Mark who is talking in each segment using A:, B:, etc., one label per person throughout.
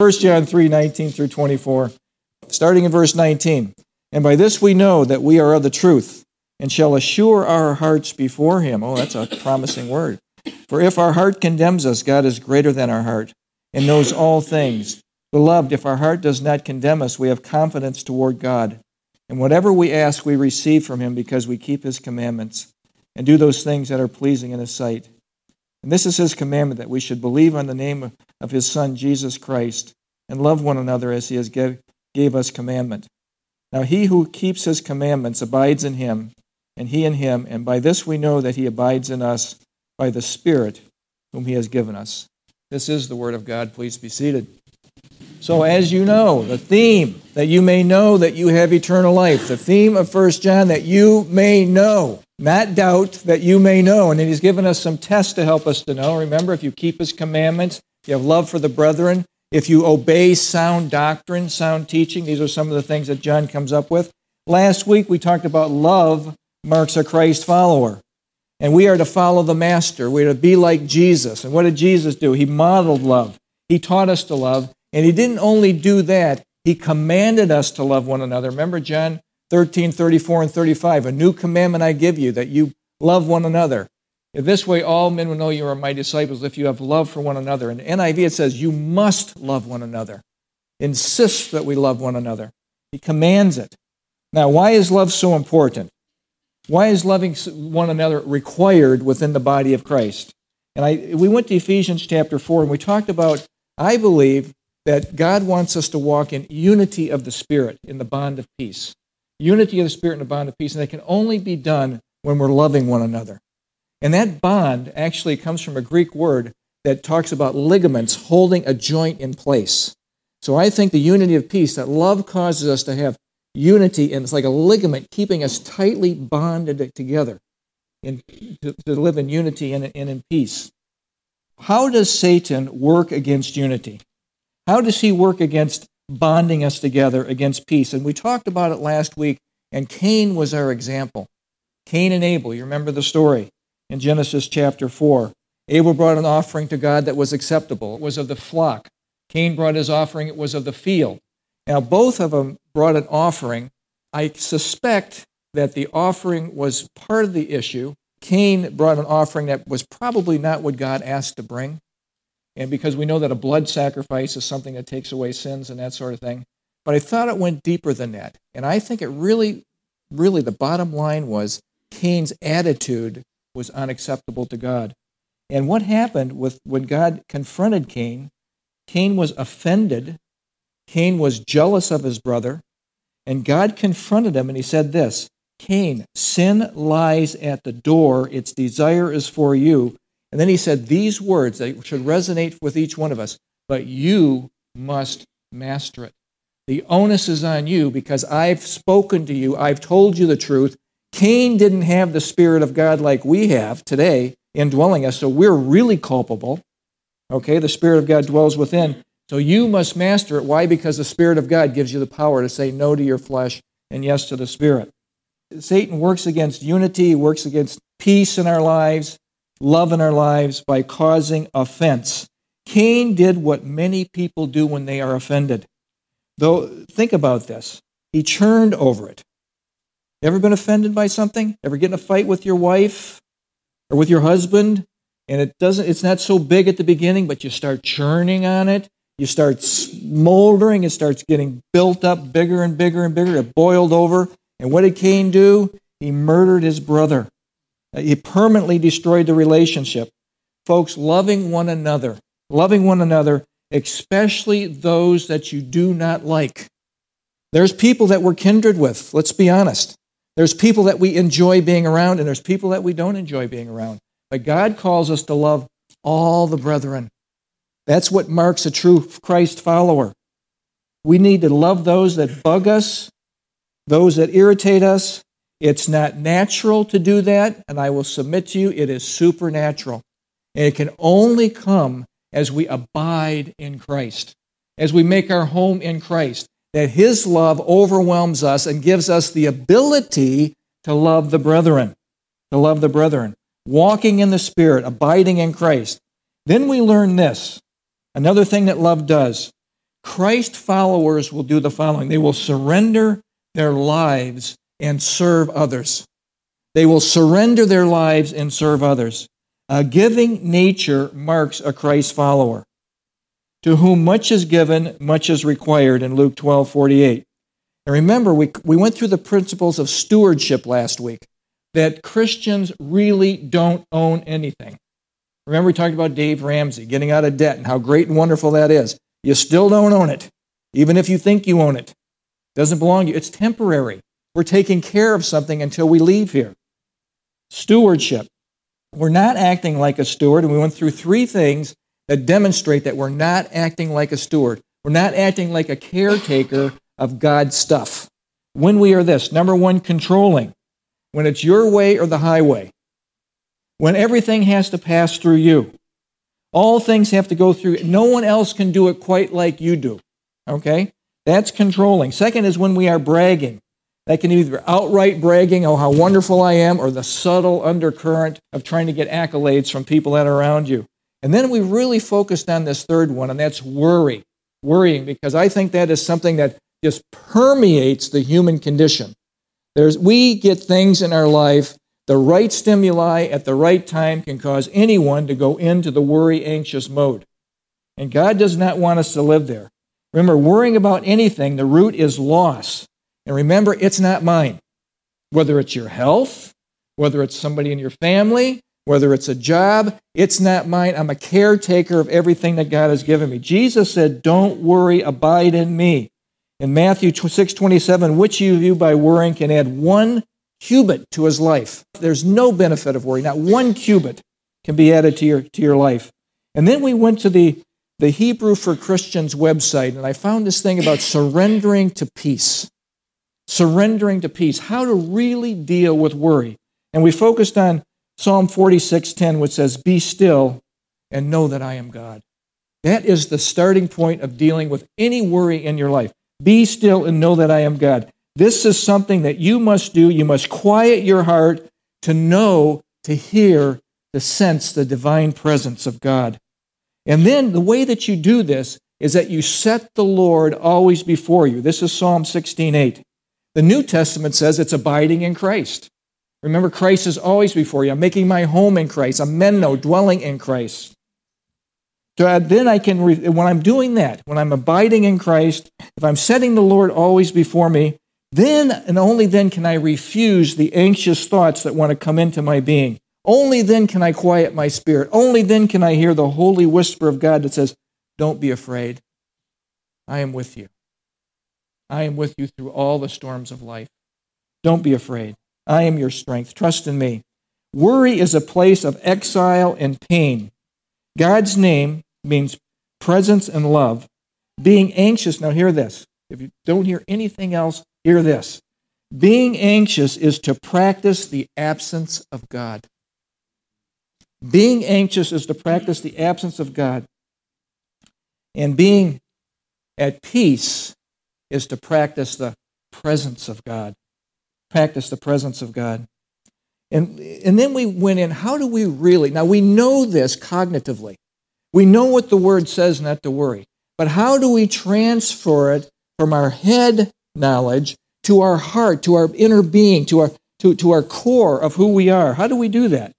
A: 1 John 3 19 through 24, starting in verse 19. And by this we know that we are of the truth and shall assure our hearts before him. Oh, that's a promising word. For if our heart condemns us, God is greater than our heart and knows all things. Beloved, if our heart does not condemn us, we have confidence toward God. And whatever we ask, we receive from him because we keep his commandments and do those things that are pleasing in his sight. And this is his commandment that we should believe on the name of his Son, Jesus Christ, and love one another as he has gave, gave us commandment. Now he who keeps his commandments abides in him, and he in him, and by this we know that he abides in us by the Spirit whom he has given us. This is the word of God. Please be seated. So, as you know, the theme that you may know that you have eternal life, the theme of 1 John that you may know, not doubt that you may know. And then he's given us some tests to help us to know. Remember, if you keep his commandments, you have love for the brethren, if you obey sound doctrine, sound teaching, these are some of the things that John comes up with. Last week we talked about love marks a Christ follower. And we are to follow the Master. We are to be like Jesus. And what did Jesus do? He modeled love. He taught us to love. And he didn't only do that, he commanded us to love one another. Remember John 13, 34, and 35. A new commandment I give you, that you love one another. In this way, all men will know you are my disciples if you have love for one another. In NIV, it says, You must love one another. Insists that we love one another. He commands it. Now, why is love so important? Why is loving one another required within the body of Christ? And I, we went to Ephesians chapter 4, and we talked about, I believe, that God wants us to walk in unity of the Spirit in the bond of peace. Unity of the Spirit and a bond of peace, and they can only be done when we're loving one another. And that bond actually comes from a Greek word that talks about ligaments holding a joint in place. So I think the unity of peace, that love causes us to have unity, and it's like a ligament keeping us tightly bonded together in, to, to live in unity and, and in peace. How does Satan work against unity? How does he work against bonding us together, against peace? And we talked about it last week, and Cain was our example. Cain and Abel, you remember the story in Genesis chapter 4. Abel brought an offering to God that was acceptable, it was of the flock. Cain brought his offering, it was of the field. Now, both of them brought an offering. I suspect that the offering was part of the issue. Cain brought an offering that was probably not what God asked to bring. And because we know that a blood sacrifice is something that takes away sins and that sort of thing. But I thought it went deeper than that. And I think it really, really, the bottom line was Cain's attitude was unacceptable to God. And what happened with when God confronted Cain, Cain was offended. Cain was jealous of his brother. And God confronted him and he said this Cain, sin lies at the door. Its desire is for you, and then he said these words that should resonate with each one of us, but you must master it. The onus is on you because I've spoken to you, I've told you the truth. Cain didn't have the Spirit of God like we have today indwelling us, so we're really culpable. Okay, the Spirit of God dwells within. So you must master it. Why? Because the Spirit of God gives you the power to say no to your flesh and yes to the Spirit. Satan works against unity, works against peace in our lives love in our lives by causing offense. Cain did what many people do when they are offended. Though, think about this. He churned over it. Ever been offended by something? Ever get in a fight with your wife or with your husband? And it doesn't, it's not so big at the beginning, but you start churning on it. You start smoldering. It starts getting built up bigger and bigger and bigger. It boiled over. And what did Cain do? He murdered his brother. Uh, he permanently destroyed the relationship. Folks, loving one another, loving one another, especially those that you do not like. There's people that we're kindred with, let's be honest. There's people that we enjoy being around, and there's people that we don't enjoy being around. But God calls us to love all the brethren. That's what marks a true Christ follower. We need to love those that bug us, those that irritate us, it's not natural to do that, and I will submit to you, it is supernatural. And it can only come as we abide in Christ, as we make our home in Christ, that His love overwhelms us and gives us the ability to love the brethren, to love the brethren, walking in the Spirit, abiding in Christ. Then we learn this another thing that love does Christ followers will do the following they will surrender their lives and serve others. They will surrender their lives and serve others. A giving nature marks a Christ follower. To whom much is given, much is required in Luke 12 48. And remember, we, we went through the principles of stewardship last week that Christians really don't own anything. Remember, we talked about Dave Ramsey getting out of debt and how great and wonderful that is. You still don't own it, even if you think you own it. It doesn't belong to you. It's temporary. We're taking care of something until we leave here. Stewardship. We're not acting like a steward, and we went through three things that demonstrate that we're not acting like a steward. We're not acting like a caretaker of God's stuff. When we are this, number one, controlling. When it's your way or the highway. When everything has to pass through you. All things have to go through. No one else can do it quite like you do. Okay? That's controlling. Second is when we are bragging. That can either outright bragging, oh, how wonderful I am, or the subtle undercurrent of trying to get accolades from people that are around you. And then we really focused on this third one, and that's worry. Worrying, because I think that is something that just permeates the human condition. There's, we get things in our life, the right stimuli at the right time can cause anyone to go into the worry anxious mode. And God does not want us to live there. Remember, worrying about anything, the root is loss. And remember, it's not mine. Whether it's your health, whether it's somebody in your family, whether it's a job, it's not mine. I'm a caretaker of everything that God has given me. Jesus said, Don't worry, abide in me. In Matthew 6 27, which of you by worrying can add one cubit to his life? There's no benefit of worry. Not one cubit can be added to your, to your life. And then we went to the, the Hebrew for Christians website, and I found this thing about surrendering to peace. Surrendering to peace. How to really deal with worry. And we focused on Psalm 46:10, which says, Be still and know that I am God. That is the starting point of dealing with any worry in your life. Be still and know that I am God. This is something that you must do. You must quiet your heart to know, to hear, to sense the divine presence of God. And then the way that you do this is that you set the Lord always before you. This is Psalm 16:8. The New Testament says it's abiding in Christ. Remember, Christ is always before you. I'm making my home in Christ. I'm meno, dwelling in Christ. So then I can, when I'm doing that, when I'm abiding in Christ, if I'm setting the Lord always before me, then and only then can I refuse the anxious thoughts that want to come into my being. Only then can I quiet my spirit. Only then can I hear the holy whisper of God that says, Don't be afraid. I am with you. I am with you through all the storms of life. Don't be afraid. I am your strength. Trust in me. Worry is a place of exile and pain. God's name means presence and love. Being anxious, now hear this. If you don't hear anything else, hear this. Being anxious is to practice the absence of God. Being anxious is to practice the absence of God. And being at peace is to practice the presence of God. Practice the presence of God. And, and then we went in, how do we really? Now we know this cognitively. We know what the word says not to worry. But how do we transfer it from our head knowledge to our heart, to our inner being, to our, to, to our core of who we are? How do we do that?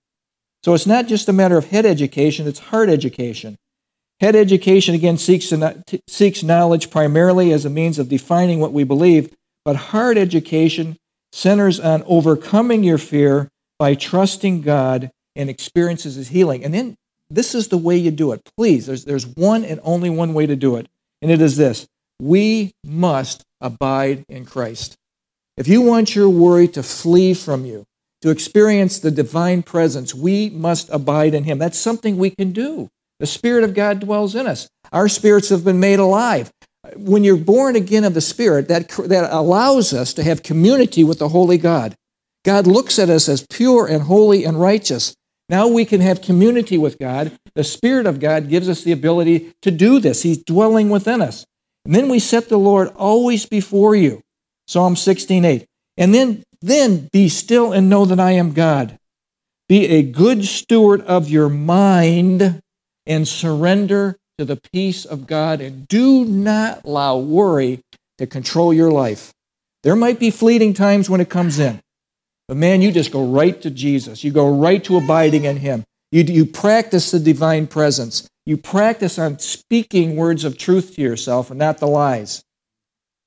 A: So it's not just a matter of head education, it's heart education. Head education, again, seeks, seeks knowledge primarily as a means of defining what we believe, but heart education centers on overcoming your fear by trusting God and experiences His healing. And then this is the way you do it. Please, there's, there's one and only one way to do it, and it is this we must abide in Christ. If you want your worry to flee from you, to experience the divine presence, we must abide in Him. That's something we can do. The Spirit of God dwells in us. Our spirits have been made alive. When you're born again of the Spirit, that, that allows us to have community with the Holy God. God looks at us as pure and holy and righteous. Now we can have community with God. The Spirit of God gives us the ability to do this. He's dwelling within us. And then we set the Lord always before you. Psalm 16:8. And then then be still and know that I am God. Be a good steward of your mind and surrender to the peace of God and do not allow worry to control your life. There might be fleeting times when it comes in, but man, you just go right to Jesus. You go right to abiding in Him. You, you practice the divine presence. You practice on speaking words of truth to yourself and not the lies.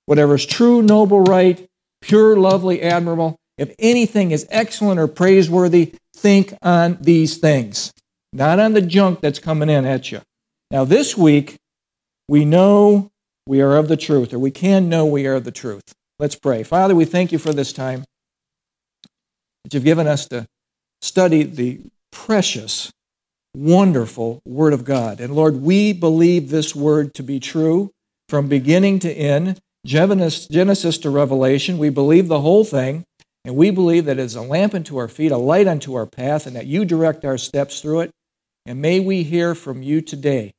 A: Whatever is true, noble, right, pure, lovely, admirable, if anything is excellent or praiseworthy, think on these things, not on the junk that's coming in at you. Now, this week, we know we are of the truth, or we can know we are of the truth. Let's pray. Father, we thank you for this time that you've given us to study the precious, wonderful Word of God. And Lord, we believe this Word to be true from beginning to end, Genesis to Revelation. We believe the whole thing, and we believe that it's a lamp unto our feet, a light unto our path, and that you direct our steps through it. And may we hear from you today,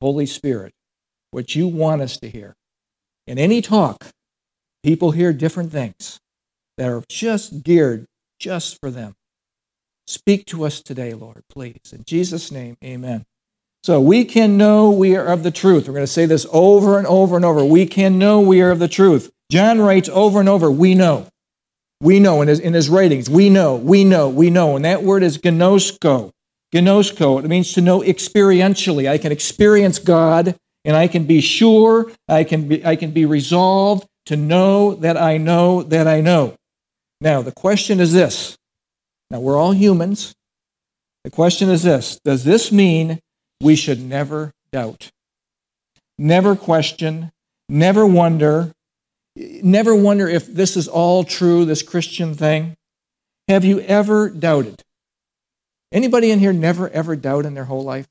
A: Holy Spirit, what you want us to hear. In any talk, people hear different things that are just geared just for them. Speak to us today, Lord, please. In Jesus' name, amen. So we can know we are of the truth. We're going to say this over and over and over. We can know we are of the truth. John writes over and over, we know. We know in his, in his writings, we know, we know, we know. And that word is gnosko. Gnosko, it means to know experientially. I can experience God and I can be sure, I can be, I can be resolved to know that I know that I know. Now, the question is this. Now, we're all humans. The question is this Does this mean we should never doubt? Never question, never wonder, never wonder if this is all true, this Christian thing? Have you ever doubted? Anybody in here never ever doubt in their whole life?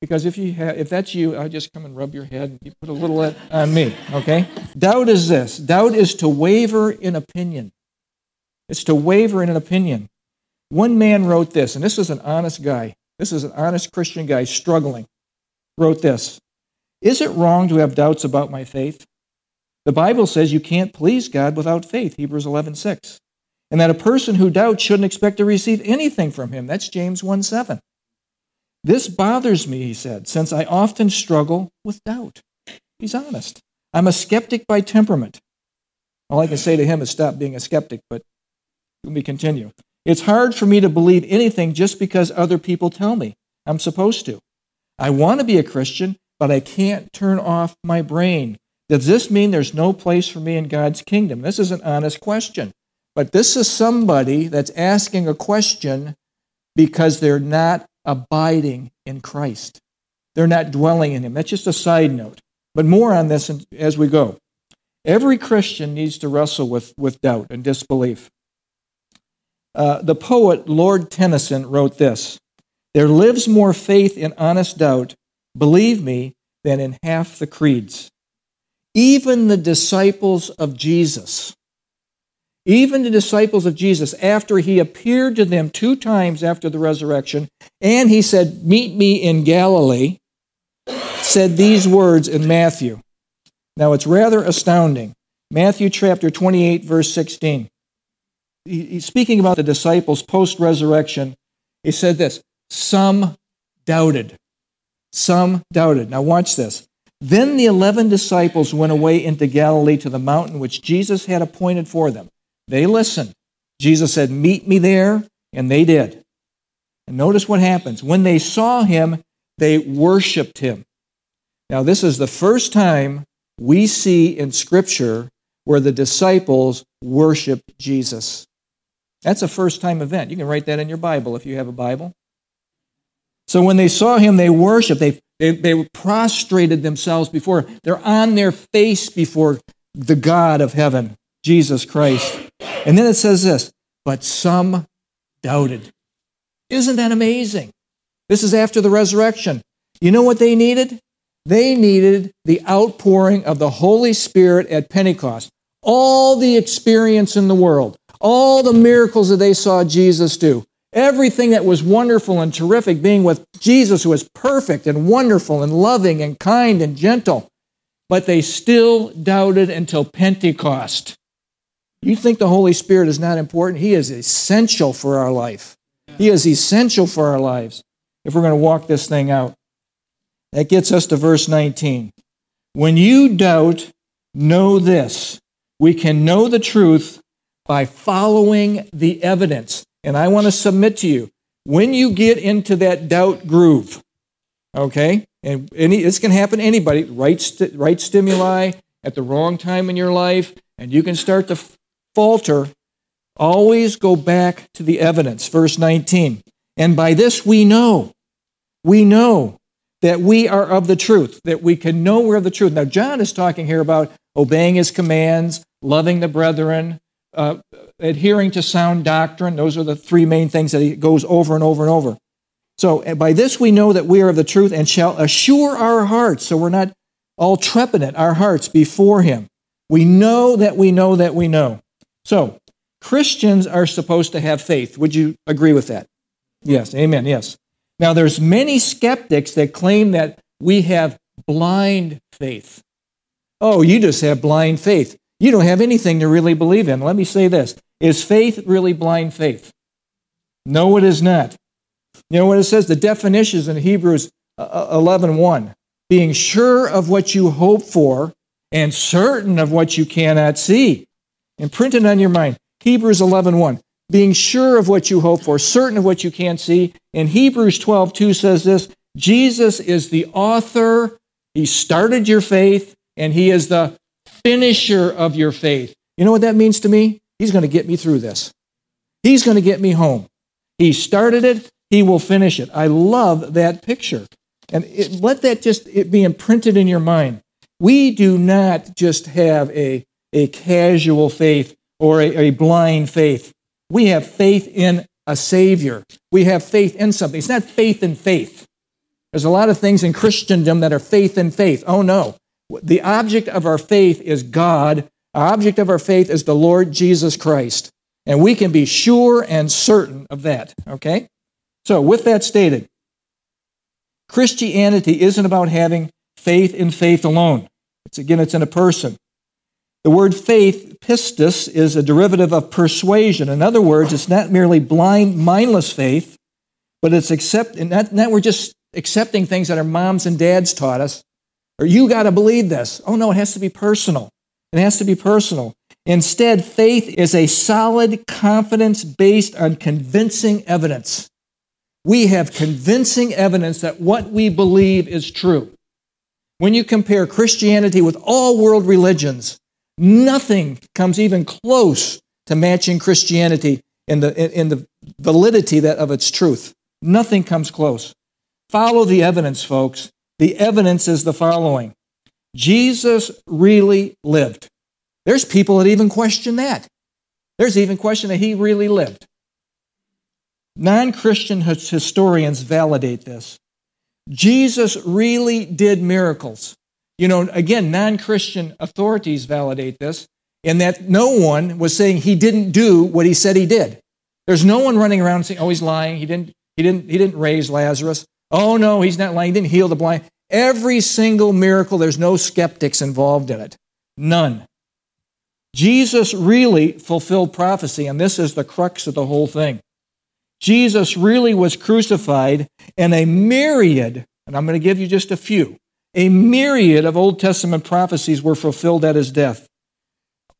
A: Because if you have, if that's you, I'll just come and rub your head. You put a little on me, okay? Doubt is this. Doubt is to waver in opinion. It's to waver in an opinion. One man wrote this, and this is an honest guy. This is an honest Christian guy struggling. Wrote this. Is it wrong to have doubts about my faith? The Bible says you can't please God without faith, Hebrews 11:6. And that a person who doubts shouldn't expect to receive anything from him. That's James 1 7. This bothers me, he said, since I often struggle with doubt. He's honest. I'm a skeptic by temperament. All I can say to him is stop being a skeptic, but let me continue. It's hard for me to believe anything just because other people tell me I'm supposed to. I want to be a Christian, but I can't turn off my brain. Does this mean there's no place for me in God's kingdom? This is an honest question. But this is somebody that's asking a question because they're not abiding in Christ. They're not dwelling in Him. That's just a side note. But more on this as we go. Every Christian needs to wrestle with, with doubt and disbelief. Uh, the poet Lord Tennyson wrote this There lives more faith in honest doubt, believe me, than in half the creeds. Even the disciples of Jesus even the disciples of Jesus, after he appeared to them two times after the resurrection, and he said, Meet me in Galilee, said these words in Matthew. Now it's rather astounding. Matthew chapter 28, verse 16. He's speaking about the disciples post resurrection. He said this Some doubted. Some doubted. Now watch this. Then the eleven disciples went away into Galilee to the mountain which Jesus had appointed for them. They listened. Jesus said, Meet me there, and they did. And notice what happens. When they saw him, they worshiped him. Now, this is the first time we see in Scripture where the disciples worshiped Jesus. That's a first time event. You can write that in your Bible if you have a Bible. So when they saw him, they worshiped. They, they, they prostrated themselves before. They're on their face before the God of heaven, Jesus Christ. And then it says this, but some doubted. Isn't that amazing? This is after the resurrection. You know what they needed? They needed the outpouring of the Holy Spirit at Pentecost. All the experience in the world, all the miracles that they saw Jesus do, everything that was wonderful and terrific, being with Jesus, who was perfect and wonderful and loving and kind and gentle. But they still doubted until Pentecost. You think the Holy Spirit is not important? He is essential for our life. He is essential for our lives if we're going to walk this thing out. That gets us to verse 19. When you doubt, know this. We can know the truth by following the evidence. And I want to submit to you when you get into that doubt groove, okay, and any, this can happen to anybody, right, st- right stimuli at the wrong time in your life, and you can start to falter, always go back to the evidence. Verse 19. And by this we know, we know that we are of the truth, that we can know we're of the truth. Now, John is talking here about obeying his commands, loving the brethren, uh, adhering to sound doctrine. Those are the three main things that he goes over and over and over. So, by this we know that we are of the truth and shall assure our hearts. So, we're not all trepidant, our hearts before him. We know that we know that we know. So, Christians are supposed to have faith. Would you agree with that? Yes, amen, yes. Now, there's many skeptics that claim that we have blind faith. Oh, you just have blind faith. You don't have anything to really believe in. Let me say this Is faith really blind faith? No, it is not. You know what it says? The definitions in Hebrews 11 uh, uh, 1 being sure of what you hope for and certain of what you cannot see. Print it on your mind. Hebrews 11 1 being sure of what you hope for, certain of what you can't see. And Hebrews 12 2 says this Jesus is the author, he started your faith, and he is the finisher of your faith. You know what that means to me? He's going to get me through this. He's going to get me home. He started it, he will finish it. I love that picture. And it, let that just it be imprinted in your mind. We do not just have a, a casual faith or a, a blind faith. We have faith in a Savior. We have faith in something. It's not faith in faith. There's a lot of things in Christendom that are faith in faith. Oh, no. The object of our faith is God. Our object of our faith is the Lord Jesus Christ. And we can be sure and certain of that. Okay? So, with that stated, Christianity isn't about having faith in faith alone. It's again, it's in a person. The word faith, pistis, is a derivative of persuasion. In other words, it's not merely blind, mindless faith, but it's accept, not, not we're just accepting things that our moms and dads taught us, or you got to believe this. Oh no, it has to be personal. It has to be personal. Instead, faith is a solid confidence based on convincing evidence. We have convincing evidence that what we believe is true. When you compare Christianity with all world religions, Nothing comes even close to matching Christianity in the, in the validity that, of its truth. Nothing comes close. Follow the evidence, folks. The evidence is the following Jesus really lived. There's people that even question that. There's even question that he really lived. Non Christian historians validate this. Jesus really did miracles. You know, again, non Christian authorities validate this in that no one was saying he didn't do what he said he did. There's no one running around saying, oh, he's lying. He didn't, he didn't, he didn't raise Lazarus. Oh, no, he's not lying. He didn't heal the blind. Every single miracle, there's no skeptics involved in it. None. Jesus really fulfilled prophecy, and this is the crux of the whole thing. Jesus really was crucified, and a myriad, and I'm going to give you just a few, a myriad of Old Testament prophecies were fulfilled at his death.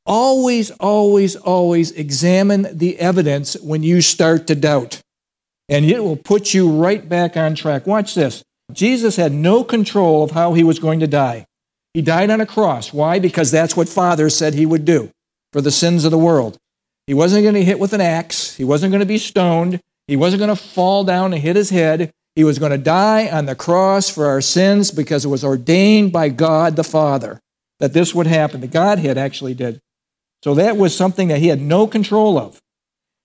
A: Always, always, always examine the evidence when you start to doubt, and it will put you right back on track. Watch this. Jesus had no control of how he was going to die. He died on a cross. Why? Because that's what Father said he would do for the sins of the world. He wasn't going to hit with an axe. He wasn't going to be stoned. He wasn't going to fall down and hit his head. He was going to die on the cross for our sins because it was ordained by God the Father that this would happen. The Godhead actually did. So that was something that he had no control of.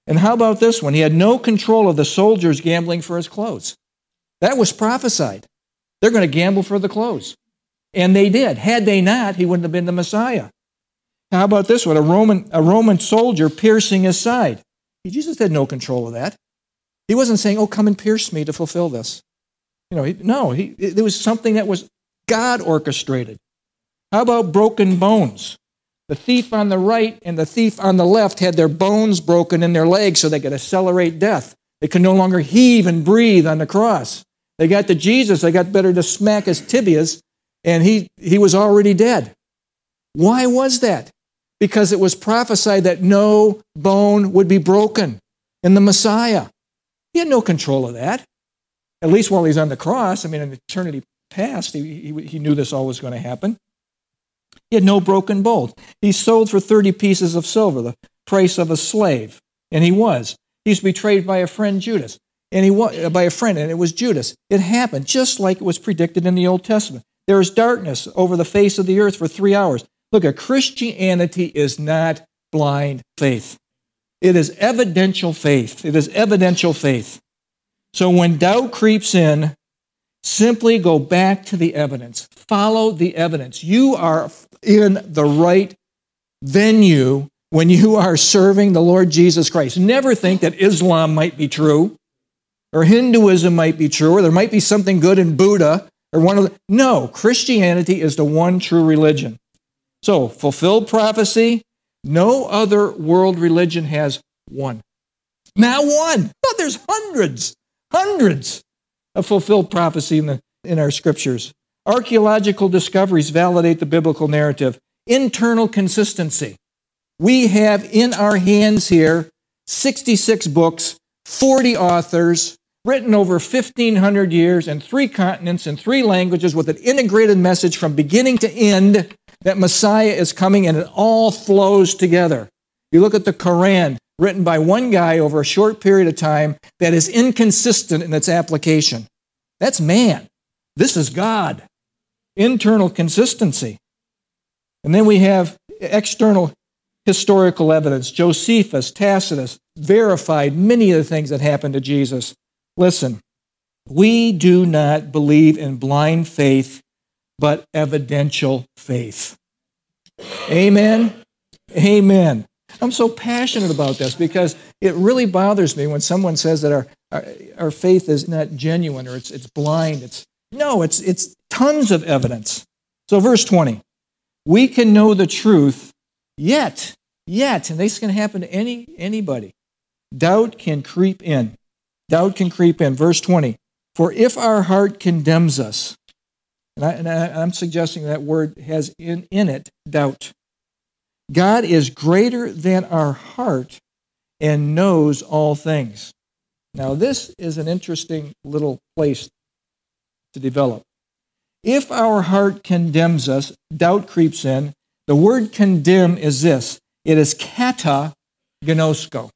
A: And how about this one? He had no control of the soldiers gambling for his clothes. That was prophesied. They're going to gamble for the clothes. And they did. Had they not, he wouldn't have been the Messiah. How about this one? A Roman, a Roman soldier piercing his side. Jesus had no control of that. He wasn't saying, Oh, come and pierce me to fulfill this. You know, he, no, he, it was something that was God orchestrated. How about broken bones? The thief on the right and the thief on the left had their bones broken in their legs so they could accelerate death. They could no longer heave and breathe on the cross. They got to Jesus, they got better to smack his tibias, and he, he was already dead. Why was that? Because it was prophesied that no bone would be broken in the Messiah. He had no control of that, at least while he's on the cross. I mean, in eternity past, he, he, he knew this all was going to happen. He had no broken bolt. He sold for 30 pieces of silver, the price of a slave, and he was. He's betrayed by a friend, Judas, and he was, by a friend, and it was Judas. It happened just like it was predicted in the Old Testament. There is darkness over the face of the earth for three hours. Look, Christianity is not blind faith. It is evidential faith. It is evidential faith. So when doubt creeps in, simply go back to the evidence. Follow the evidence. You are in the right venue when you are serving the Lord Jesus Christ. Never think that Islam might be true or Hinduism might be true or there might be something good in Buddha or one of the. No, Christianity is the one true religion. So, fulfill prophecy, no other world religion has one. Now one. Oh, there's hundreds, hundreds of fulfilled prophecy in, the, in our scriptures. Archaeological discoveries validate the biblical narrative. Internal consistency. We have in our hands here 66 books, 40 authors, written over 1,500 years in three continents in three languages with an integrated message from beginning to end that Messiah is coming and it all flows together. You look at the Quran, written by one guy over a short period of time, that is inconsistent in its application. That's man. This is God. Internal consistency. And then we have external historical evidence. Josephus, Tacitus verified many of the things that happened to Jesus. Listen, we do not believe in blind faith, but evidential faith. Amen. Amen. I'm so passionate about this because it really bothers me when someone says that our, our, our faith is not genuine or it's, it's blind. It's, no, it's, it's tons of evidence. So, verse 20 we can know the truth, yet, yet, and this can happen to any, anybody, doubt can creep in. Doubt can creep in. Verse 20 For if our heart condemns us, and, I, and I, I'm suggesting that word has in, in it doubt. God is greater than our heart and knows all things. Now, this is an interesting little place to develop. If our heart condemns us, doubt creeps in. The word condemn is this it is kata gnosko.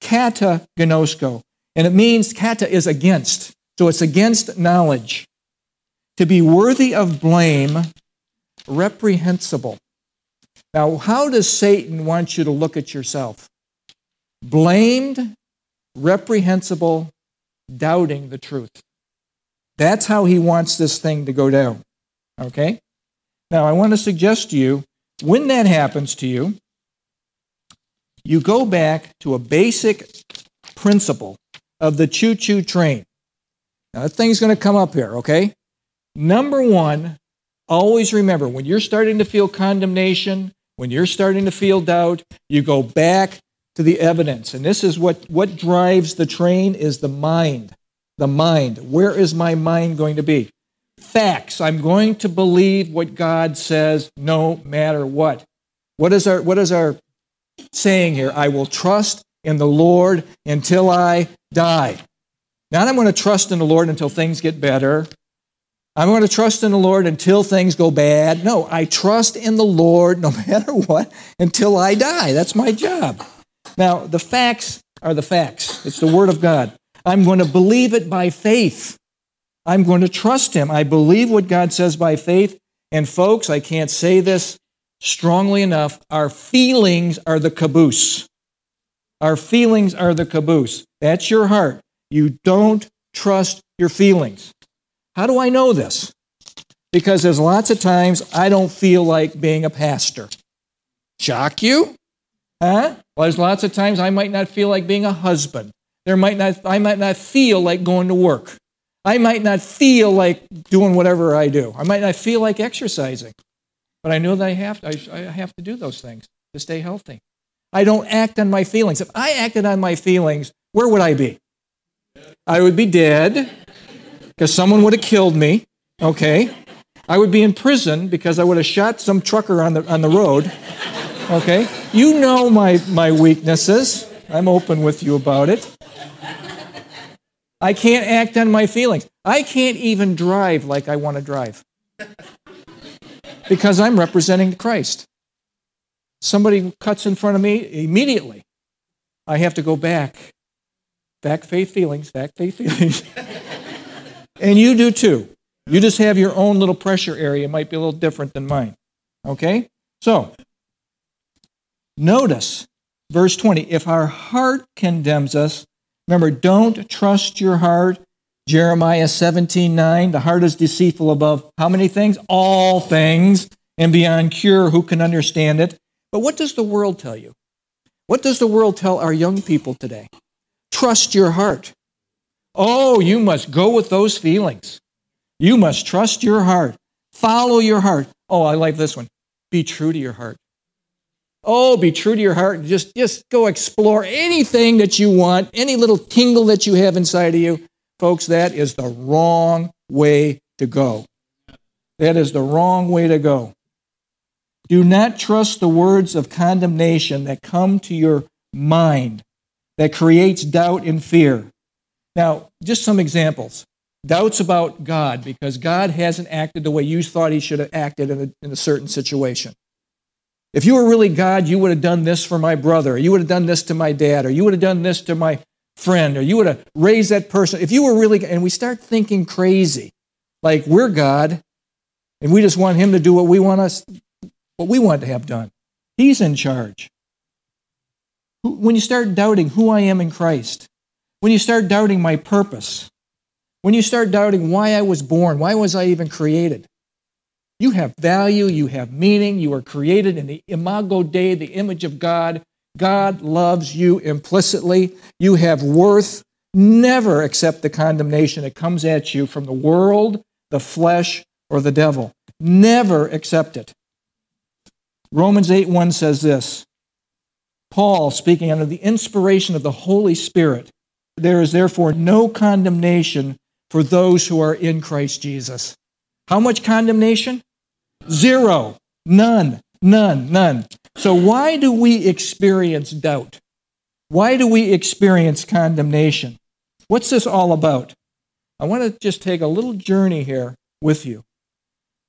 A: Kata gnosko. And it means kata is against. So it's against knowledge. To be worthy of blame, reprehensible. Now, how does Satan want you to look at yourself? Blamed, reprehensible, doubting the truth. That's how he wants this thing to go down. Okay? Now, I want to suggest to you when that happens to you, you go back to a basic principle of the choo choo train. Now, that thing's going to come up here, okay? Number one, always remember when you're starting to feel condemnation, when you're starting to feel doubt, you go back to the evidence. And this is what, what drives the train is the mind. The mind. Where is my mind going to be? Facts. I'm going to believe what God says no matter what. What is our what is our saying here? I will trust in the Lord until I die. Not I'm going to trust in the Lord until things get better. I'm going to trust in the Lord until things go bad. No, I trust in the Lord no matter what until I die. That's my job. Now, the facts are the facts. It's the Word of God. I'm going to believe it by faith. I'm going to trust Him. I believe what God says by faith. And, folks, I can't say this strongly enough. Our feelings are the caboose. Our feelings are the caboose. That's your heart. You don't trust your feelings. How do I know this? Because there's lots of times I don't feel like being a pastor. Shock you? Huh? Well, there's lots of times I might not feel like being a husband. There might not, I might not feel like going to work. I might not feel like doing whatever I do. I might not feel like exercising. But I know that I have, to, I have to do those things to stay healthy. I don't act on my feelings. If I acted on my feelings, where would I be? I would be dead because someone would have killed me. Okay. I would be in prison because I would have shot some trucker on the, on the road. Okay. You know my, my weaknesses. I'm open with you about it. I can't act on my feelings. I can't even drive like I want to drive because I'm representing Christ. Somebody cuts in front of me immediately. I have to go back. Back faith feelings, back faith feelings. and you do too. You just have your own little pressure area. It might be a little different than mine. Okay? So, notice verse 20. If our heart condemns us, remember, don't trust your heart. Jeremiah 17 9. The heart is deceitful above how many things? All things, and beyond cure. Who can understand it? But what does the world tell you? What does the world tell our young people today? Trust your heart. Oh, you must go with those feelings. You must trust your heart. Follow your heart. Oh, I like this one. Be true to your heart. Oh, be true to your heart. Just, just go explore anything that you want, any little tingle that you have inside of you. Folks, that is the wrong way to go. That is the wrong way to go. Do not trust the words of condemnation that come to your mind that creates doubt and fear. Now, just some examples. Doubts about God because God hasn't acted the way you thought he should have acted in a, in a certain situation. If you were really God, you would have done this for my brother, or you would have done this to my dad, or you would have done this to my friend, or you would have raised that person. If you were really, and we start thinking crazy, like we're God, and we just want him to do what we want us what we want to have done. He's in charge. When you start doubting who I am in Christ, when you start doubting my purpose, when you start doubting why I was born, why was I even created? You have value, you have meaning, you are created in the imago Dei, the image of God. God loves you implicitly. You have worth. Never accept the condemnation that comes at you from the world, the flesh, or the devil. Never accept it. Romans 8 1 says this Paul, speaking under the inspiration of the Holy Spirit, there is therefore no condemnation for those who are in Christ Jesus. How much condemnation? Zero. None. None. None. So, why do we experience doubt? Why do we experience condemnation? What's this all about? I want to just take a little journey here with you.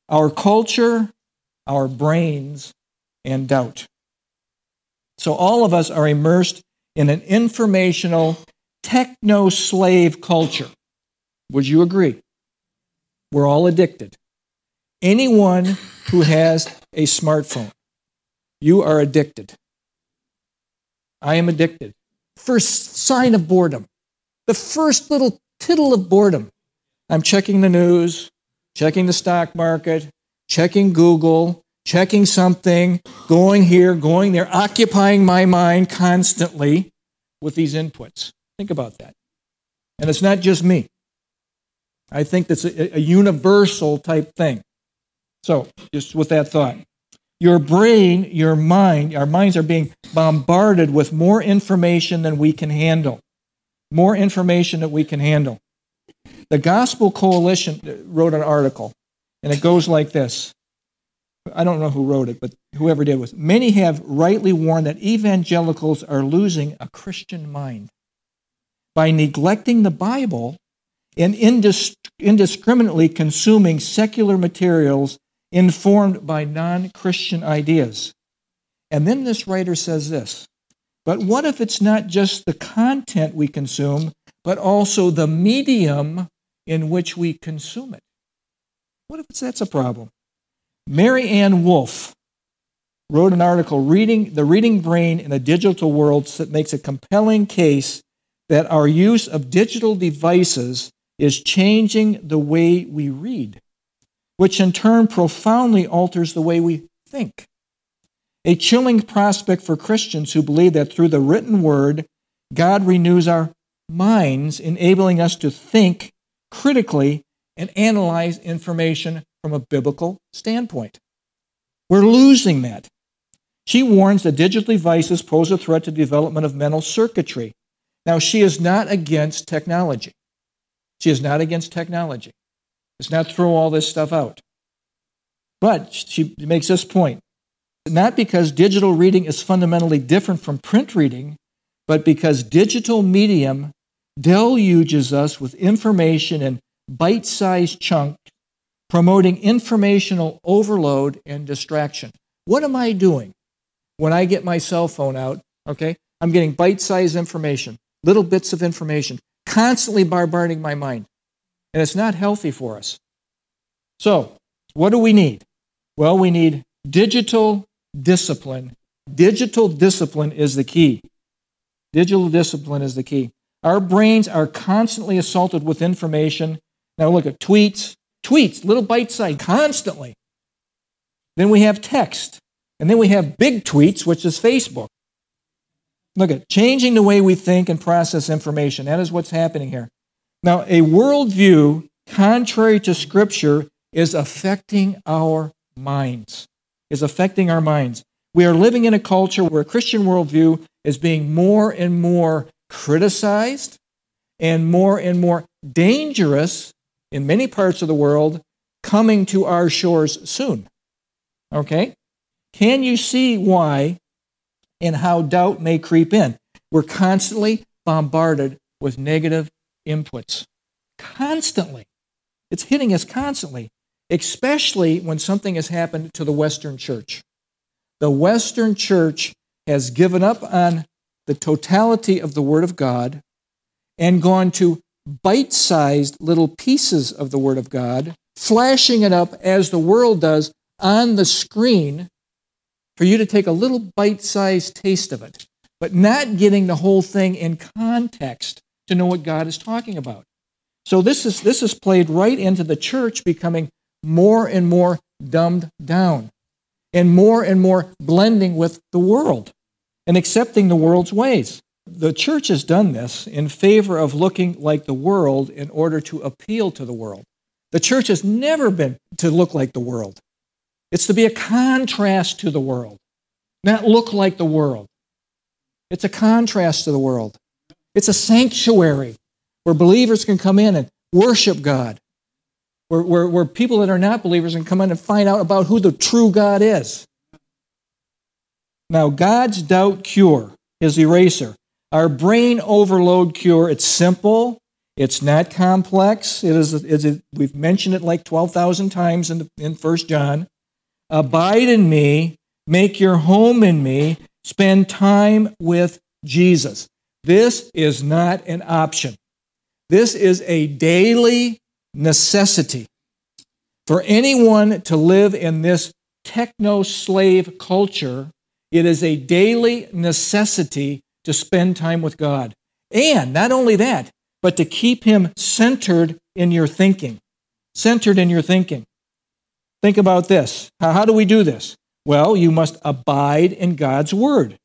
A: Our culture, our brains, and doubt. So all of us are immersed in an informational, techno slave culture. Would you agree? We're all addicted. Anyone who has a smartphone, you are addicted. I am addicted. First sign of boredom, the first little tittle of boredom. I'm checking the news, checking the stock market, checking Google, checking something, going here, going there, occupying my mind constantly with these inputs. Think about that. And it's not just me. I think that's a, a universal type thing. So, just with that thought. Your brain, your mind, our minds are being bombarded with more information than we can handle. More information that we can handle. The Gospel Coalition wrote an article, and it goes like this I don't know who wrote it, but whoever did was many have rightly warned that evangelicals are losing a Christian mind by neglecting the Bible and indiscriminately consuming secular materials informed by non Christian ideas. And then this writer says this But what if it's not just the content we consume, but also the medium in which we consume it? What if that's a problem? Maryanne Wolf wrote an article, reading The Reading Brain in a Digital World, that makes a compelling case that our use of digital devices is changing the way we read, which in turn profoundly alters the way we think. A chilling prospect for Christians who believe that through the written word, God renews our minds, enabling us to think critically and analyze information from a biblical standpoint. We're losing that. She warns that digital devices pose a threat to the development of mental circuitry. Now, she is not against technology. She is not against technology. It's not throw all this stuff out. But she makes this point not because digital reading is fundamentally different from print reading, but because digital medium deluges us with information in bite sized chunks, promoting informational overload and distraction. What am I doing when I get my cell phone out? Okay, I'm getting bite sized information, little bits of information, constantly bombarding my mind. And it's not healthy for us. So, what do we need? Well, we need digital discipline. Digital discipline is the key. Digital discipline is the key. Our brains are constantly assaulted with information. Now look at tweets, tweets, little bite size, constantly. Then we have text. And then we have big tweets, which is Facebook. Look at changing the way we think and process information. That is what's happening here. Now, a worldview contrary to Scripture is affecting our minds. Is affecting our minds. We are living in a culture where Christian worldview is being more and more criticized and more and more dangerous in many parts of the world coming to our shores soon. Okay? Can you see why and how doubt may creep in? We're constantly bombarded with negative inputs. Constantly. It's hitting us constantly, especially when something has happened to the Western church. The Western church has given up on the totality of the Word of God and gone to bite sized little pieces of the Word of God, flashing it up as the world does on the screen for you to take a little bite sized taste of it, but not getting the whole thing in context to know what God is talking about. So this is, this is played right into the church becoming more and more dumbed down and more and more blending with the world and accepting the world's ways. The church has done this in favor of looking like the world in order to appeal to the world. The church has never been to look like the world. It's to be a contrast to the world, not look like the world. It's a contrast to the world. It's a sanctuary where believers can come in and worship God, where, where, where people that are not believers can come in and find out about who the true God is. Now, God's doubt cure, his eraser, our brain overload cure, it's simple, it's not complex. It is, it is we've mentioned it like 12,000 times in, the, in 1 John. Abide in me, make your home in me, spend time with Jesus. This is not an option. This is a daily necessity for anyone to live in this techno slave culture. It is a daily necessity to spend time with God. And not only that, but to keep Him centered in your thinking. Centered in your thinking. Think about this. How, do we do this? Well, you must abide in God's Word,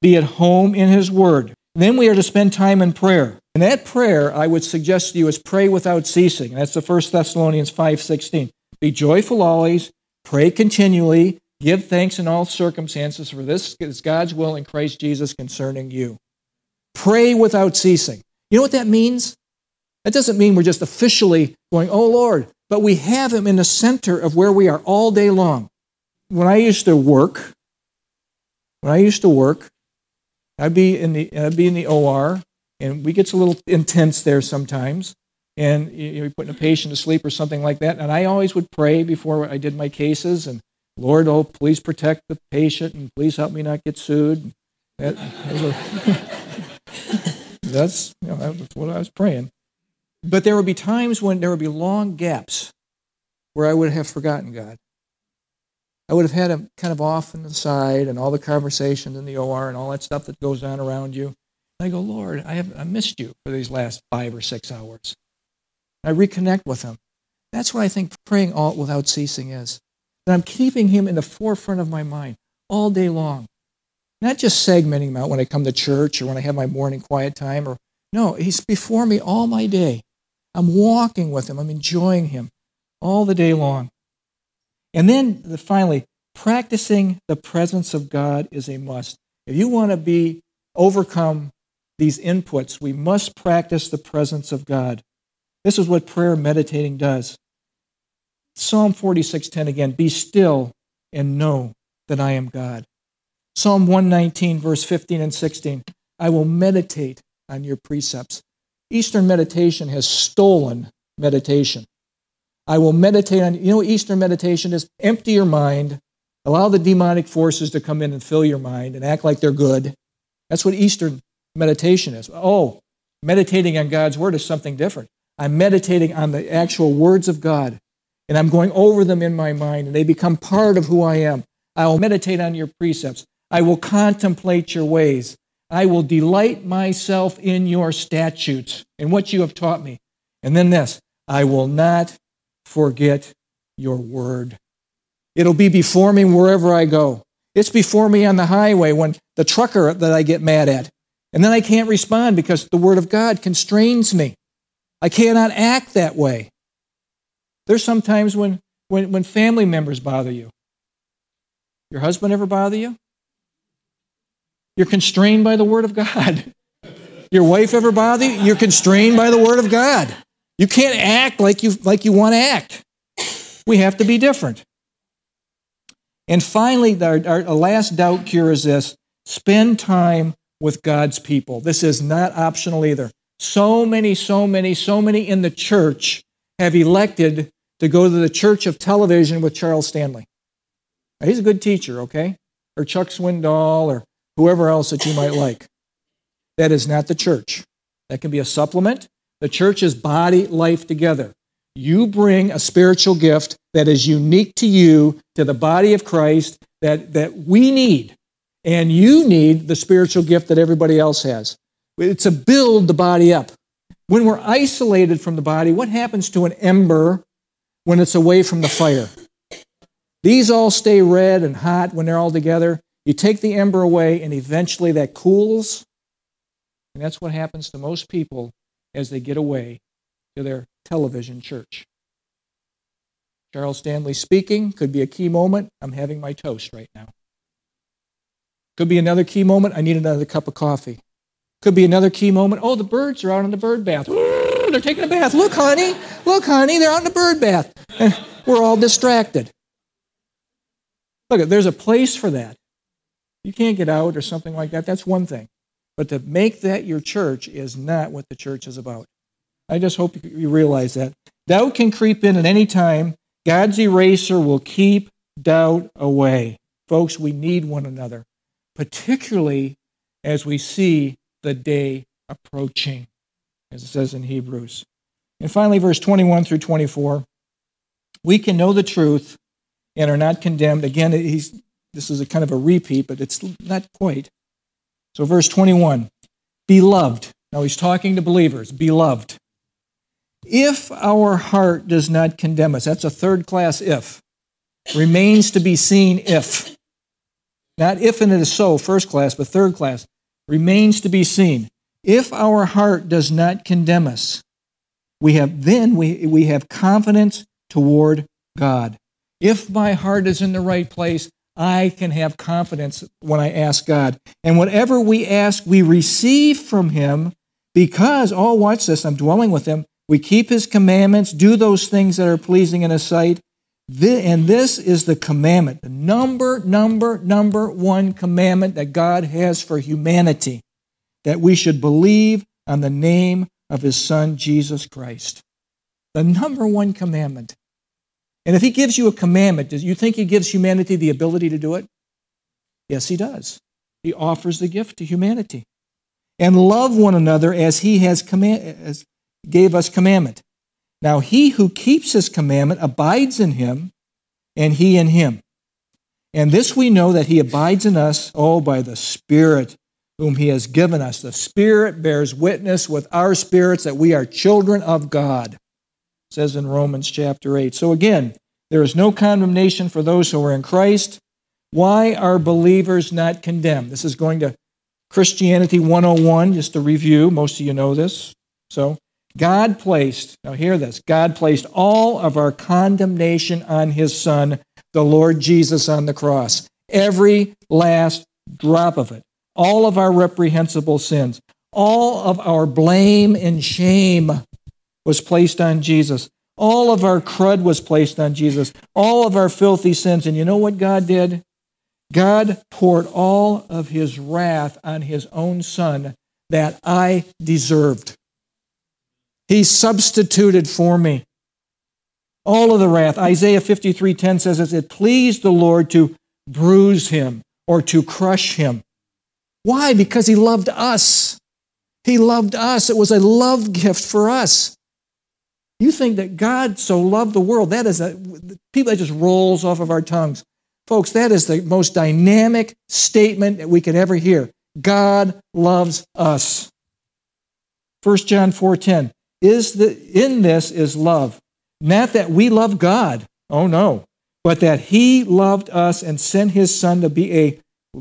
A: be at home in His Word. Then we are to spend time in prayer. And that prayer, I would suggest to you, is pray without ceasing. That's the 1 Thessalonians 5.16. Be joyful always, pray continually, give thanks in all circumstances, for this is God's will in Christ Jesus concerning you. Pray without ceasing. You know what that means? That doesn't mean we're just officially going, oh Lord, but we have Him in the center of where we are all day long. When I used to work, when I used to work, I'd be in the I'd be in the OR, and we gets a little intense there sometimes. And you're putting a patient to sleep or something like that. And I always would pray before I did my cases, and Lord, oh, please protect the patient, and please help me not get sued. That, that's you know, that's what I was praying. But there would be times when there would be long gaps where I would have forgotten God. I would have had him kind of off on the side and all the conversations in the OR and all that stuff that goes on around you. And I go, Lord, I have I missed you for these last five or six hours. I reconnect with him. That's what I think praying all without ceasing is. That I'm keeping him in the forefront of my mind all day long. Not just segmenting him out when I come to church or when I have my morning quiet time or no, he's before me all my day. I'm walking with him. I'm enjoying him all the day long. And then finally, practicing the presence of God is a must. If you want to be overcome these inputs, we must practice the presence of God. This is what prayer meditating does. Psalm 46:10 again, be still and know that I am God. Psalm 119 verse 15 and 16, I will meditate on your precepts. Eastern meditation has stolen meditation. I will meditate on, you know, Eastern meditation is empty your mind, allow the demonic forces to come in and fill your mind and act like they're good. That's what Eastern meditation is. Oh, meditating on God's word is something different. I'm meditating on the actual words of God and I'm going over them in my mind and they become part of who I am. I will meditate on your precepts. I will contemplate your ways. I will delight myself in your statutes and what you have taught me. And then this I will not forget your word. It'll be before me wherever I go. It's before me on the highway when the trucker that I get mad at. And then I can't respond because the word of God constrains me. I cannot act that way. There's sometimes when, when, when family members bother you. Your husband ever bother you? You're constrained by the Word of God. Your wife ever bother you? You're constrained by the Word of God. You can't act like you, like you want to act. We have to be different. And finally, our, our last doubt cure is this spend time with God's people. This is not optional either. So many, so many, so many in the church have elected to go to the church of television with Charles Stanley. Now, he's a good teacher, okay? Or Chuck Swindoll or whoever else that you might like. That is not the church. That can be a supplement. The church is body life together. You bring a spiritual gift that is unique to you, to the body of Christ, that, that we need. And you need the spiritual gift that everybody else has. It's to build the body up. When we're isolated from the body, what happens to an ember when it's away from the fire? These all stay red and hot when they're all together. You take the ember away, and eventually that cools. And that's what happens to most people as they get away to their television church. Charles Stanley speaking could be a key moment. I'm having my toast right now. Could be another key moment. I need another cup of coffee. Could be another key moment. Oh, the birds are out in the bird bath. They're taking a bath. Look, honey. Look, honey. They're out in the bird bath. And we're all distracted. Look, there's a place for that. You can't get out or something like that. That's one thing. But to make that your church is not what the church is about. I just hope you realize that. Doubt can creep in at any time. God's eraser will keep doubt away. Folks, we need one another, particularly as we see the day approaching, as it says in Hebrews. And finally, verse 21 through 24 we can know the truth and are not condemned. Again, he's this is a kind of a repeat, but it's not quite. So, verse 21 Beloved. Now he's talking to believers. Beloved. If our heart does not condemn us, that's a third class if. Remains to be seen if. Not if and it is so, first class, but third class. Remains to be seen. If our heart does not condemn us, we have then we, we have confidence toward God. If my heart is in the right place, I can have confidence when I ask God. And whatever we ask, we receive from Him because, oh, watch this, I'm dwelling with Him. We keep His commandments, do those things that are pleasing in His sight. And this is the commandment, the number, number, number one commandment that God has for humanity that we should believe on the name of His Son, Jesus Christ. The number one commandment. And if he gives you a commandment, do you think he gives humanity the ability to do it? Yes, he does. He offers the gift to humanity. And love one another as he has command, as gave us commandment. Now he who keeps his commandment abides in him, and he in him. And this we know that he abides in us, oh, by the Spirit whom he has given us. The Spirit bears witness with our spirits that we are children of God says in Romans chapter 8. So again, there is no condemnation for those who are in Christ. Why are believers not condemned? This is going to Christianity 101, just to review. Most of you know this. So, God placed, now hear this, God placed all of our condemnation on his Son, the Lord Jesus, on the cross. Every last drop of it. All of our reprehensible sins. All of our blame and shame was placed on Jesus. All of our crud was placed on Jesus. All of our filthy sins. And you know what God did? God poured all of his wrath on his own son that I deserved. He substituted for me all of the wrath. Isaiah 53:10 says it pleased the Lord to bruise him or to crush him. Why? Because he loved us. He loved us. It was a love gift for us. You think that God so loved the world. That is a people that just rolls off of our tongues. Folks, that is the most dynamic statement that we could ever hear. God loves us. 1 John 4:10 is the in this is love not that we love God, oh no, but that He loved us and sent His Son to be a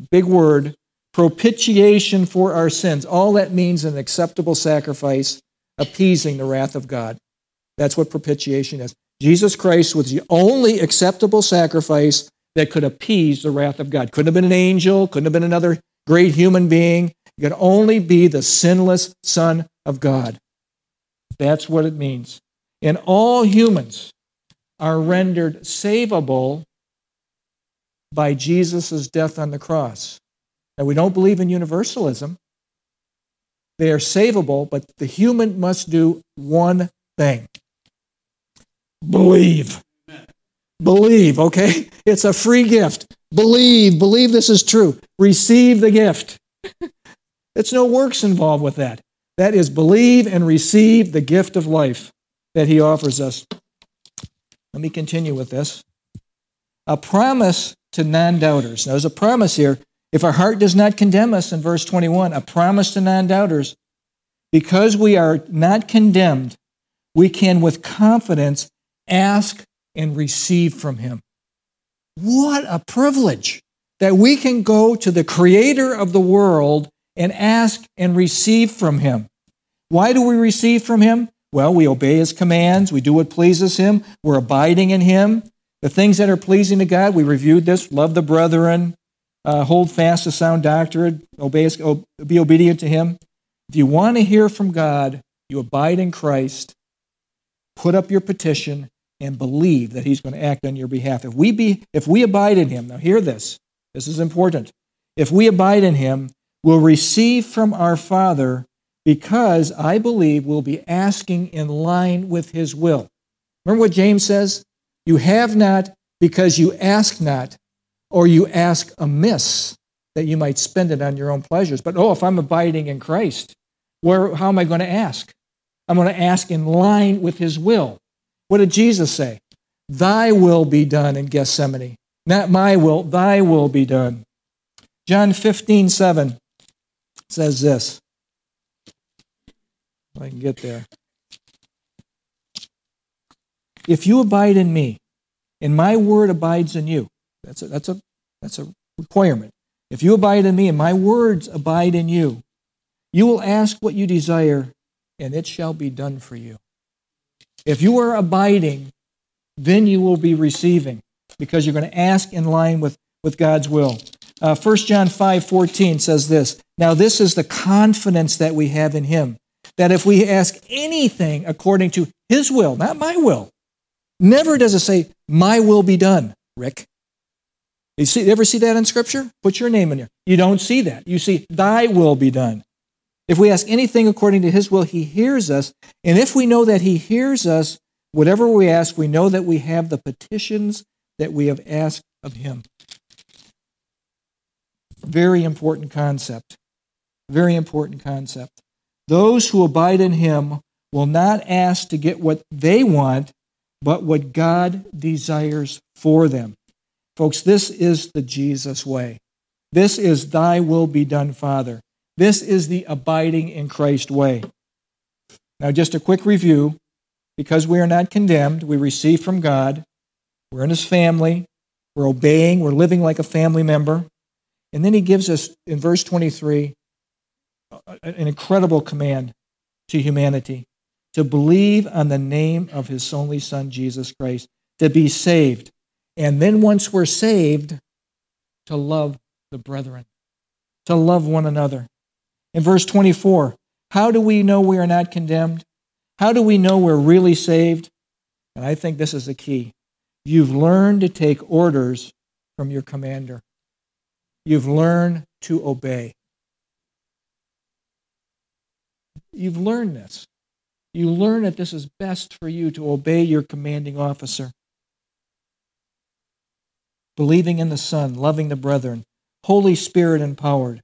A: big word, propitiation for our sins. All that means an acceptable sacrifice, appeasing the wrath of God. That's what propitiation is. Jesus Christ was the only acceptable sacrifice that could appease the wrath of God. Couldn't have been an angel, couldn't have been another great human being. It could only be the sinless Son of God. That's what it means and all humans are rendered savable by Jesus' death on the cross. Now, we don't believe in universalism. They are savable, but the human must do one thing believe. Believe, okay? It's a free gift. Believe, believe this is true. Receive the gift. it's no works involved with that. That is believe and receive the gift of life that he offers us. Let me continue with this. A promise to non doubters. Now, there's a promise here. If our heart does not condemn us in verse 21, a promise to non doubters. Because we are not condemned, we can with confidence ask and receive from him. What a privilege that we can go to the creator of the world and ask and receive from him. Why do we receive from him? Well, we obey his commands, we do what pleases him, we're abiding in him. The things that are pleasing to God, we reviewed this love the brethren, uh, hold fast to sound doctrine, obey be obedient to him. If you want to hear from God, you abide in Christ, put up your petition, and believe that he's going to act on your behalf. If we, be, if we abide in him, now hear this, this is important. If we abide in him, we'll receive from our Father because I believe we'll be asking in line with his will. Remember what James says? You have not because you ask not, or you ask amiss that you might spend it on your own pleasures. But oh, if I'm abiding in Christ, where, how am I going to ask? I'm going to ask in line with his will. What did Jesus say? Thy will be done in Gethsemane. Not my will, thy will be done. John 15, 7 says this if I can get there. If you abide in me, and my word abides in you, that's a, that's a, that's a requirement. If you abide in me and my words abide in you, you will ask what you desire, and it shall be done for you. If you are abiding, then you will be receiving because you're going to ask in line with, with God's will. Uh, 1 John 5 14 says this Now, this is the confidence that we have in him that if we ask anything according to his will, not my will, never does it say, my will be done, Rick. You see, ever see that in Scripture? Put your name in there. You don't see that. You see, thy will be done. If we ask anything according to his will, he hears us. And if we know that he hears us, whatever we ask, we know that we have the petitions that we have asked of him. Very important concept. Very important concept. Those who abide in him will not ask to get what they want, but what God desires for them. Folks, this is the Jesus way. This is thy will be done, Father. This is the abiding in Christ way. Now, just a quick review. Because we are not condemned, we receive from God. We're in his family. We're obeying. We're living like a family member. And then he gives us, in verse 23, an incredible command to humanity to believe on the name of his only son, Jesus Christ, to be saved. And then once we're saved, to love the brethren, to love one another. In verse 24, how do we know we are not condemned? How do we know we're really saved? And I think this is the key. You've learned to take orders from your commander. You've learned to obey. You've learned this. You learn that this is best for you to obey your commanding officer. Believing in the Son, loving the brethren, Holy Spirit empowered.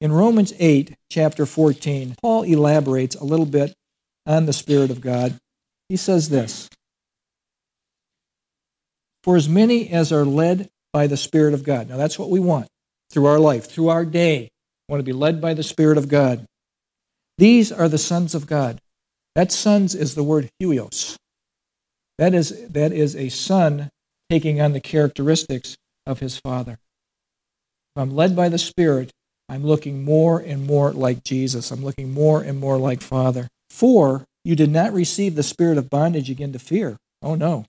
A: In Romans 8, chapter 14, Paul elaborates a little bit on the Spirit of God. He says this For as many as are led by the Spirit of God. Now, that's what we want through our life, through our day. We want to be led by the Spirit of God. These are the sons of God. That sons is the word huios. That is, that is a son taking on the characteristics of his father. If I'm led by the Spirit, I'm looking more and more like Jesus. I'm looking more and more like Father. For you did not receive the spirit of bondage again to fear. Oh, no.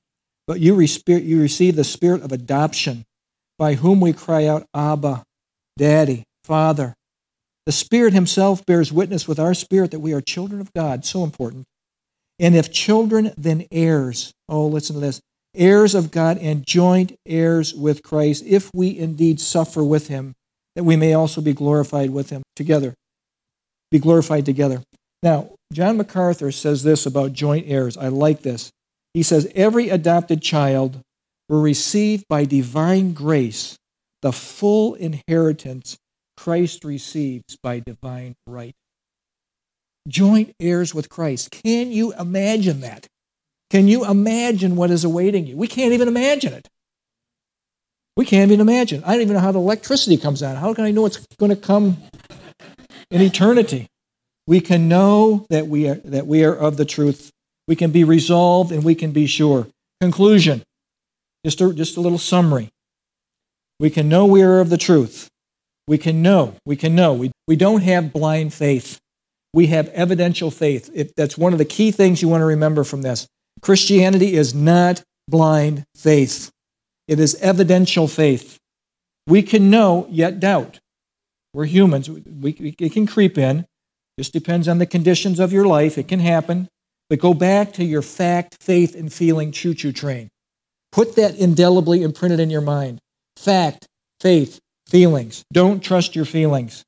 A: But you, re- you received the spirit of adoption, by whom we cry out, Abba, Daddy, Father. The Spirit Himself bears witness with our spirit that we are children of God. So important. And if children, then heirs. Oh, listen to this heirs of God and joint heirs with Christ, if we indeed suffer with Him, that we may also be glorified with Him together. Be glorified together. Now, John MacArthur says this about joint heirs. I like this. He says, Every adopted child will receive by divine grace the full inheritance Christ receives by divine right. Joint heirs with Christ. Can you imagine that? Can you imagine what is awaiting you? We can't even imagine it. We can't even imagine. I don't even know how the electricity comes on. How can I know it's going to come in eternity? We can know that we are, that we are of the truth. We can be resolved and we can be sure. Conclusion. Just a, just a little summary. We can know we are of the truth. We can know. We can know. We, we don't have blind faith. We have evidential faith. If that's one of the key things you want to remember from this. Christianity is not blind faith, it is evidential faith. We can know, yet doubt. We're humans. We, it can creep in. Just depends on the conditions of your life. It can happen. But go back to your fact, faith, and feeling choo choo train. Put that indelibly imprinted in your mind. Fact, faith, feelings. Don't trust your feelings.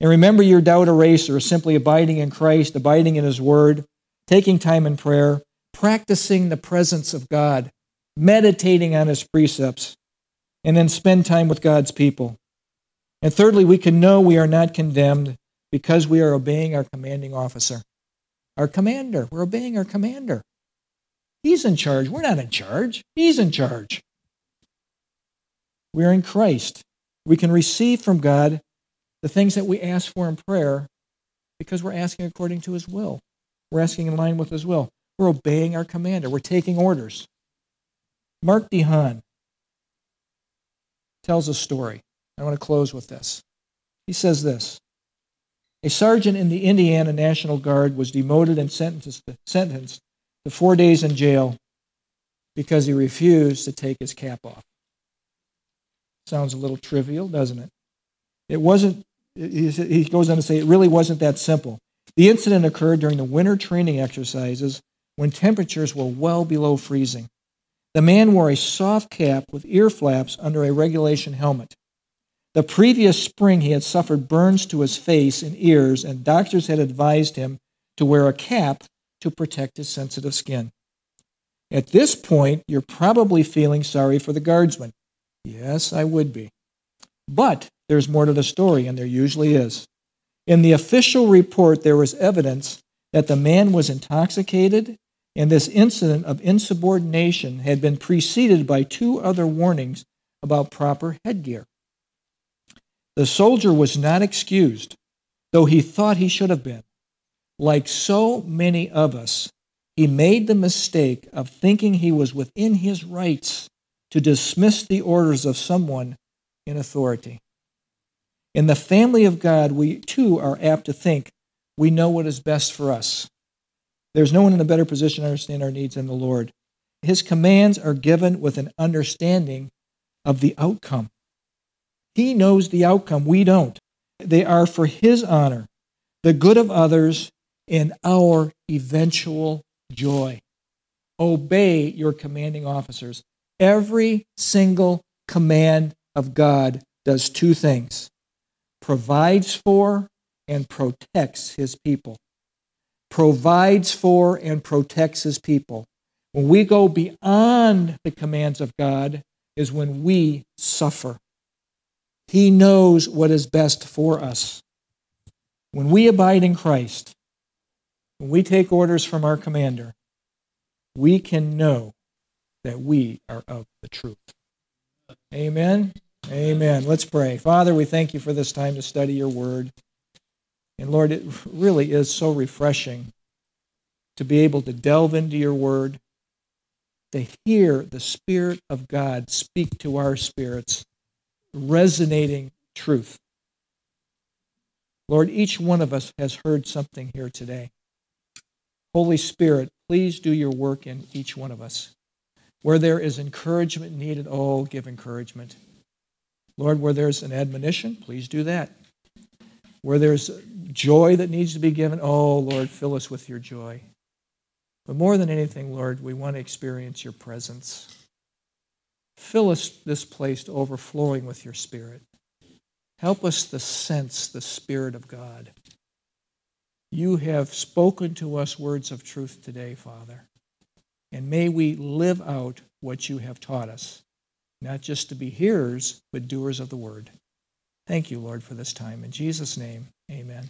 A: And remember your doubt eraser is simply abiding in Christ, abiding in His Word, taking time in prayer, practicing the presence of God, meditating on His precepts, and then spend time with God's people. And thirdly, we can know we are not condemned because we are obeying our commanding officer. Our commander. We're obeying our commander. He's in charge. We're not in charge. He's in charge. We're in Christ. We can receive from God the things that we ask for in prayer because we're asking according to His will. We're asking in line with His will. We're obeying our commander. We're taking orders. Mark DeHaan tells a story. I want to close with this. He says this A sergeant in the Indiana National Guard was demoted and sentenced, sentenced to four days in jail because he refused to take his cap off. Sounds a little trivial, doesn't it? It wasn't, he goes on to say, it really wasn't that simple. The incident occurred during the winter training exercises when temperatures were well below freezing. The man wore a soft cap with ear flaps under a regulation helmet. The previous spring, he had suffered burns to his face and ears, and doctors had advised him to wear a cap to protect his sensitive skin. At this point, you're probably feeling sorry for the guardsman. Yes, I would be. But there's more to the story, and there usually is. In the official report, there was evidence that the man was intoxicated, and this incident of insubordination had been preceded by two other warnings about proper headgear. The soldier was not excused, though he thought he should have been. Like so many of us, he made the mistake of thinking he was within his rights to dismiss the orders of someone in authority. In the family of God, we too are apt to think we know what is best for us. There's no one in a better position to understand our needs than the Lord. His commands are given with an understanding of the outcome. He knows the outcome, we don't. They are for His honor, the good of others, and our eventual joy. Obey your commanding officers. Every single command of God does two things provides for and protects his people. Provides for and protects his people. When we go beyond the commands of God, is when we suffer. He knows what is best for us. When we abide in Christ, when we take orders from our commander, we can know that we are of the truth. Amen. Amen. Let's pray. Father, we thank you for this time to study your word. And Lord, it really is so refreshing to be able to delve into your word, to hear the Spirit of God speak to our spirits, resonating truth. Lord, each one of us has heard something here today. Holy Spirit, please do your work in each one of us. Where there is encouragement needed, oh, give encouragement. Lord, where there's an admonition, please do that. Where there's joy that needs to be given, oh, Lord, fill us with your joy. But more than anything, Lord, we want to experience your presence. Fill us this place to overflowing with your Spirit. Help us to sense the Spirit of God. You have spoken to us words of truth today, Father. And may we live out what you have taught us, not just to be hearers, but doers of the word. Thank you, Lord, for this time. In Jesus' name, amen.